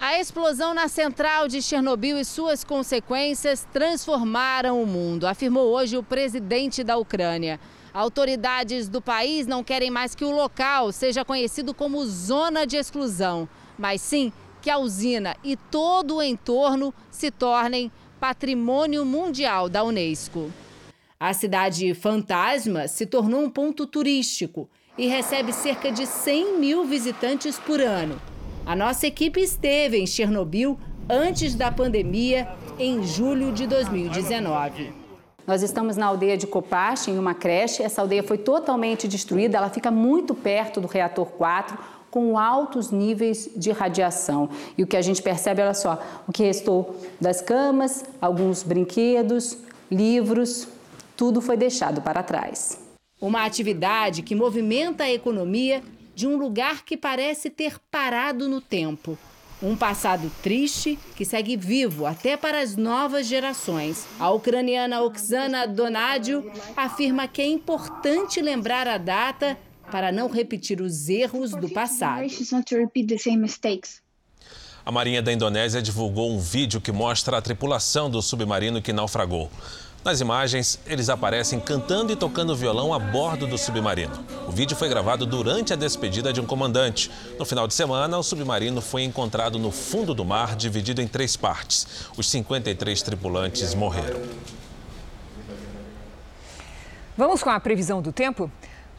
A explosão na central de Chernobyl e suas consequências transformaram o mundo, afirmou hoje o presidente da Ucrânia. Autoridades do país não querem mais que o local seja conhecido como zona de exclusão, mas sim que a usina e todo o entorno se tornem patrimônio mundial da Unesco. A cidade fantasma se tornou um ponto turístico e recebe cerca de 100 mil visitantes por ano. A nossa equipe esteve em Chernobyl antes da pandemia, em julho de 2019. Nós estamos na aldeia de Copache, em uma creche. Essa aldeia foi totalmente destruída, ela fica muito perto do reator 4, com altos níveis de radiação. E o que a gente percebe, olha só, o que restou das camas, alguns brinquedos, livros, tudo foi deixado para trás. Uma atividade que movimenta a economia de um lugar que parece ter parado no tempo. Um passado triste que segue vivo até para as novas gerações. A ucraniana Oksana Donadio afirma que é importante lembrar a data para não repetir os erros do passado. A Marinha da Indonésia divulgou um vídeo que mostra a tripulação do submarino que naufragou. Nas imagens, eles aparecem cantando e tocando violão a bordo do submarino. O vídeo foi gravado durante a despedida de um comandante. No final de semana, o submarino foi encontrado no fundo do mar, dividido em três partes. Os 53 tripulantes morreram. Vamos com a previsão do tempo?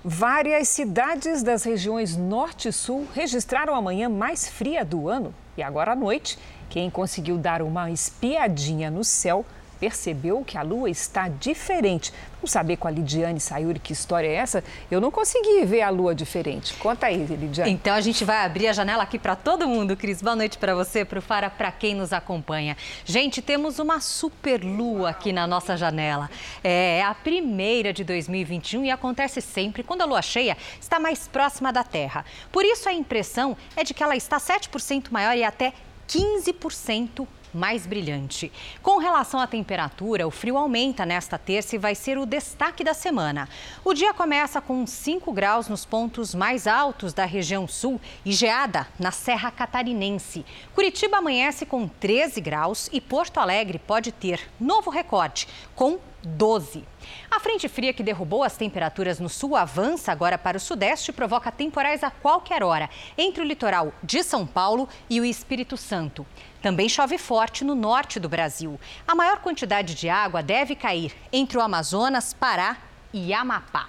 Várias cidades das regiões norte e sul registraram a manhã mais fria do ano. E agora à noite, quem conseguiu dar uma espiadinha no céu percebeu que a lua está diferente. Vamos saber com a Lidiane Sayuri que história é essa? Eu não consegui ver a lua diferente. Conta aí, Lidiane. Então a gente vai abrir a janela aqui para todo mundo, Cris. Boa noite para você, para o Fara, para quem nos acompanha. Gente, temos uma super lua aqui na nossa janela. É a primeira de 2021 e acontece sempre quando a lua cheia está mais próxima da Terra. Por isso a impressão é de que ela está 7% maior e até 15% mais brilhante. Com relação à temperatura, o frio aumenta nesta terça e vai ser o destaque da semana. O dia começa com 5 graus nos pontos mais altos da região sul e geada na Serra Catarinense. Curitiba amanhece com 13 graus e Porto Alegre pode ter novo recorde, com 12. A frente fria que derrubou as temperaturas no sul avança agora para o sudeste e provoca temporais a qualquer hora entre o litoral de São Paulo e o Espírito Santo. Também chove forte no norte do Brasil. A maior quantidade de água deve cair entre o Amazonas, Pará e Amapá.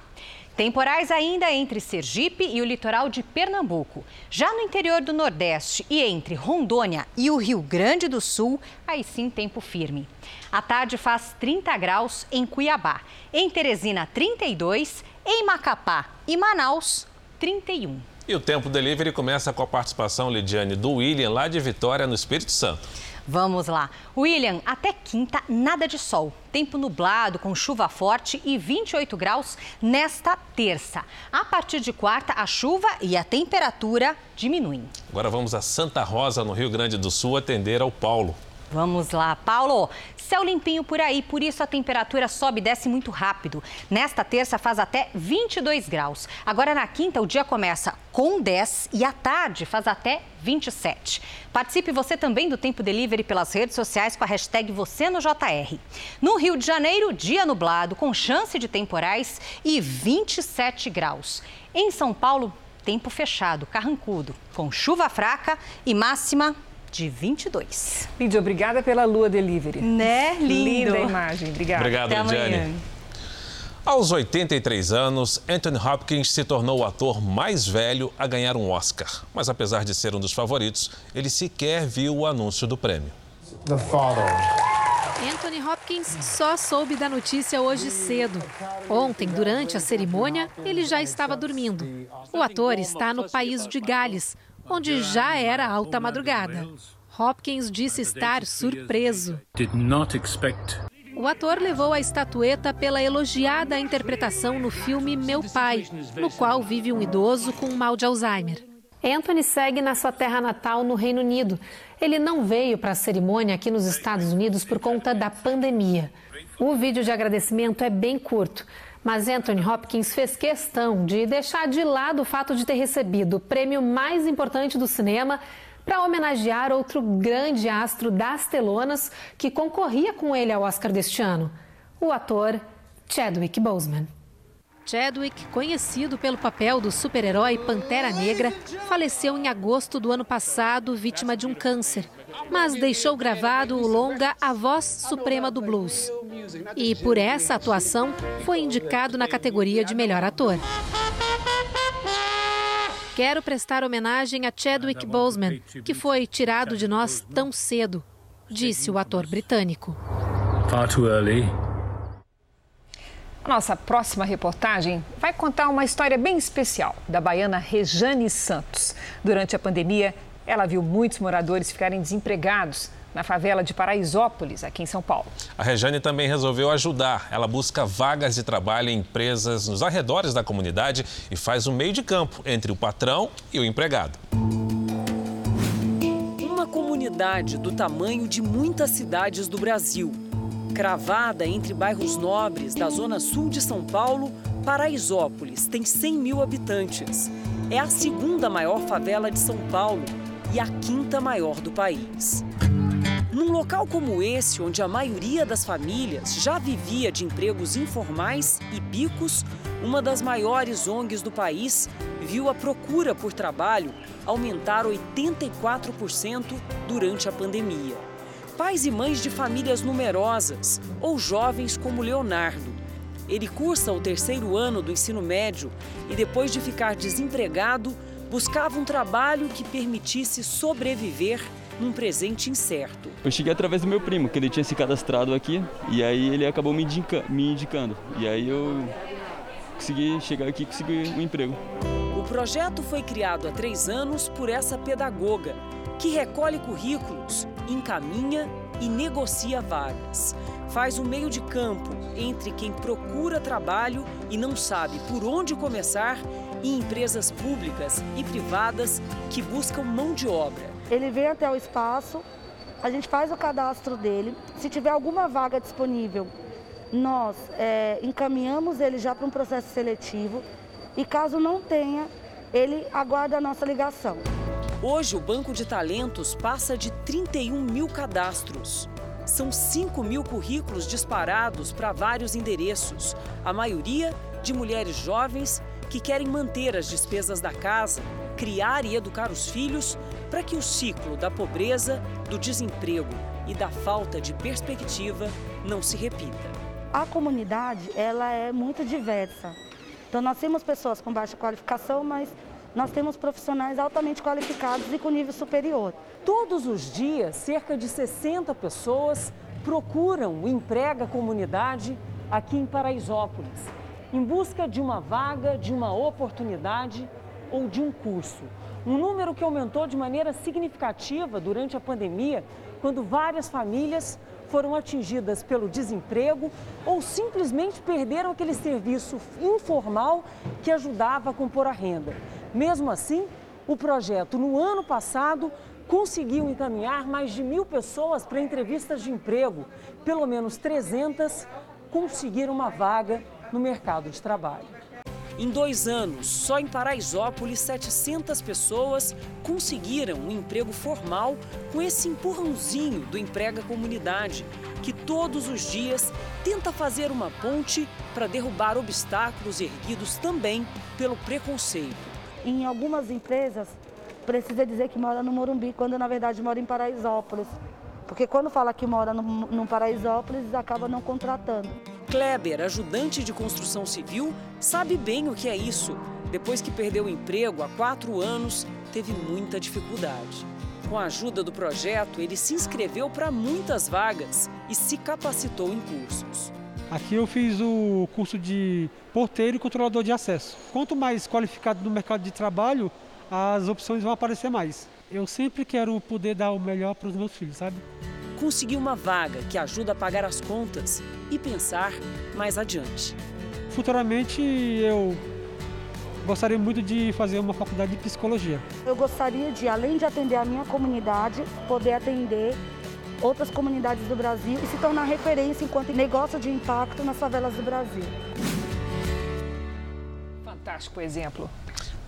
Temporais ainda entre Sergipe e o litoral de Pernambuco. Já no interior do Nordeste e entre Rondônia e o Rio Grande do Sul, aí sim tempo firme. À tarde faz 30 graus em Cuiabá, em Teresina 32, em Macapá e Manaus 31. E o Tempo Delivery começa com a participação, Lidiane, do William, lá de Vitória, no Espírito Santo. Vamos lá. William, até quinta, nada de sol. Tempo nublado, com chuva forte e 28 graus nesta terça. A partir de quarta, a chuva e a temperatura diminuem. Agora vamos a Santa Rosa, no Rio Grande do Sul, atender ao Paulo. Vamos lá, Paulo. Céu limpinho por aí, por isso a temperatura sobe e desce muito rápido. Nesta terça faz até 22 graus. Agora na quinta o dia começa com 10 e à tarde faz até 27. Participe você também do Tempo Delivery pelas redes sociais com a hashtag você no JR. No Rio de Janeiro, dia nublado com chance de temporais e 27 graus. Em São Paulo, tempo fechado, carrancudo, com chuva fraca e máxima de 22. Lídia, obrigada pela Lua Delivery. Né? Lindo. Linda imagem. Obrigada. Obrigado, Até Lidiane. amanhã. Aos 83 anos, Anthony Hopkins se tornou o ator mais velho a ganhar um Oscar. Mas apesar de ser um dos favoritos, ele sequer viu o anúncio do prêmio. The father. Anthony Hopkins só soube da notícia hoje cedo. Ontem, durante a cerimônia, ele já estava dormindo. O ator está no país de Gales, onde já era alta madrugada. Hopkins disse estar surpreso. O ator levou a estatueta pela elogiada interpretação no filme Meu Pai, no qual vive um idoso com mal de Alzheimer. Anthony segue na sua terra natal, no Reino Unido. Ele não veio para a cerimônia aqui nos Estados Unidos por conta da pandemia. O vídeo de agradecimento é bem curto, mas Anthony Hopkins fez questão de deixar de lado o fato de ter recebido o prêmio mais importante do cinema para homenagear outro grande astro das telonas que concorria com ele ao Oscar deste ano, o ator Chadwick Boseman. Chadwick, conhecido pelo papel do super-herói Pantera Negra, faleceu em agosto do ano passado, vítima de um câncer, mas deixou gravado o longa A Voz Suprema do Blues. E por essa atuação foi indicado na categoria de melhor ator. Quero prestar homenagem a Chadwick Boseman, que foi tirado de nós tão cedo, disse o ator britânico. Far too early. A nossa próxima reportagem vai contar uma história bem especial da baiana Rejane Santos. Durante a pandemia, ela viu muitos moradores ficarem desempregados na favela de Paraisópolis, aqui em São Paulo. A Rejane também resolveu ajudar. Ela busca vagas de trabalho em empresas nos arredores da comunidade e faz o meio de campo entre o patrão e o empregado. Uma comunidade do tamanho de muitas cidades do Brasil. Cravada entre bairros nobres da zona sul de São Paulo, Paraisópolis tem 100 mil habitantes. É a segunda maior favela de São Paulo e a quinta maior do país. Num local como esse, onde a maioria das famílias já vivia de empregos informais e bicos, uma das maiores ONGs do país viu a procura por trabalho aumentar 84% durante a pandemia. Pais e mães de famílias numerosas ou jovens como Leonardo. Ele cursa o terceiro ano do ensino médio e, depois de ficar desempregado, buscava um trabalho que permitisse sobreviver num presente incerto. Eu cheguei através do meu primo, que ele tinha se cadastrado aqui, e aí ele acabou me, indica, me indicando. E aí eu consegui chegar aqui e consegui um emprego. O projeto foi criado há três anos por essa pedagoga, que recolhe currículos, encaminha e negocia vagas. Faz um meio de campo entre quem procura trabalho e não sabe por onde começar e empresas públicas e privadas que buscam mão de obra. Ele vem até o espaço, a gente faz o cadastro dele. Se tiver alguma vaga disponível, nós é, encaminhamos ele já para um processo seletivo e caso não tenha, ele aguarda a nossa ligação. Hoje, o Banco de Talentos passa de 31 mil cadastros. São 5 mil currículos disparados para vários endereços, a maioria de mulheres jovens que querem manter as despesas da casa, criar e educar os filhos para que o ciclo da pobreza, do desemprego e da falta de perspectiva não se repita. A comunidade ela é muito diversa. Então nós temos pessoas com baixa qualificação, mas nós temos profissionais altamente qualificados e com nível superior. Todos os dias, cerca de 60 pessoas procuram o Emprega Comunidade aqui em Paraisópolis, em busca de uma vaga, de uma oportunidade ou de um curso. Um número que aumentou de maneira significativa durante a pandemia, quando várias famílias foram atingidas pelo desemprego ou simplesmente perderam aquele serviço informal que ajudava a compor a renda. Mesmo assim, o projeto, no ano passado, conseguiu encaminhar mais de mil pessoas para entrevistas de emprego. Pelo menos 300 conseguiram uma vaga no mercado de trabalho. Em dois anos, só em Paraisópolis, 700 pessoas conseguiram um emprego formal com esse empurrãozinho do Emprega Comunidade, que todos os dias tenta fazer uma ponte para derrubar obstáculos erguidos também pelo preconceito. Em algumas empresas, precisa dizer que mora no Morumbi, quando na verdade mora em Paraisópolis. Porque quando fala que mora no, no Paraisópolis, acaba não contratando. Kleber, ajudante de construção civil, sabe bem o que é isso. Depois que perdeu o emprego há quatro anos, teve muita dificuldade. Com a ajuda do projeto, ele se inscreveu para muitas vagas e se capacitou em cursos. Aqui eu fiz o curso de porteiro e controlador de acesso. Quanto mais qualificado no mercado de trabalho, as opções vão aparecer mais. Eu sempre quero poder dar o melhor para os meus filhos, sabe? Conseguir uma vaga que ajuda a pagar as contas e pensar mais adiante. Futuramente eu gostaria muito de fazer uma faculdade de psicologia. Eu gostaria de, além de atender a minha comunidade, poder atender outras comunidades do Brasil e se tornar referência enquanto negócio de impacto nas favelas do Brasil. Fantástico exemplo.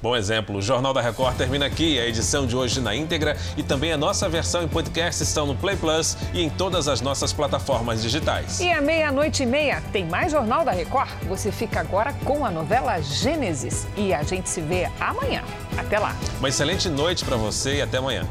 Bom exemplo. O Jornal da Record termina aqui. A edição de hoje na íntegra e também a nossa versão em podcast estão no Play Plus e em todas as nossas plataformas digitais. E à meia-noite e meia tem mais Jornal da Record. Você fica agora com a novela Gênesis. E a gente se vê amanhã. Até lá. Uma excelente noite para você e até amanhã.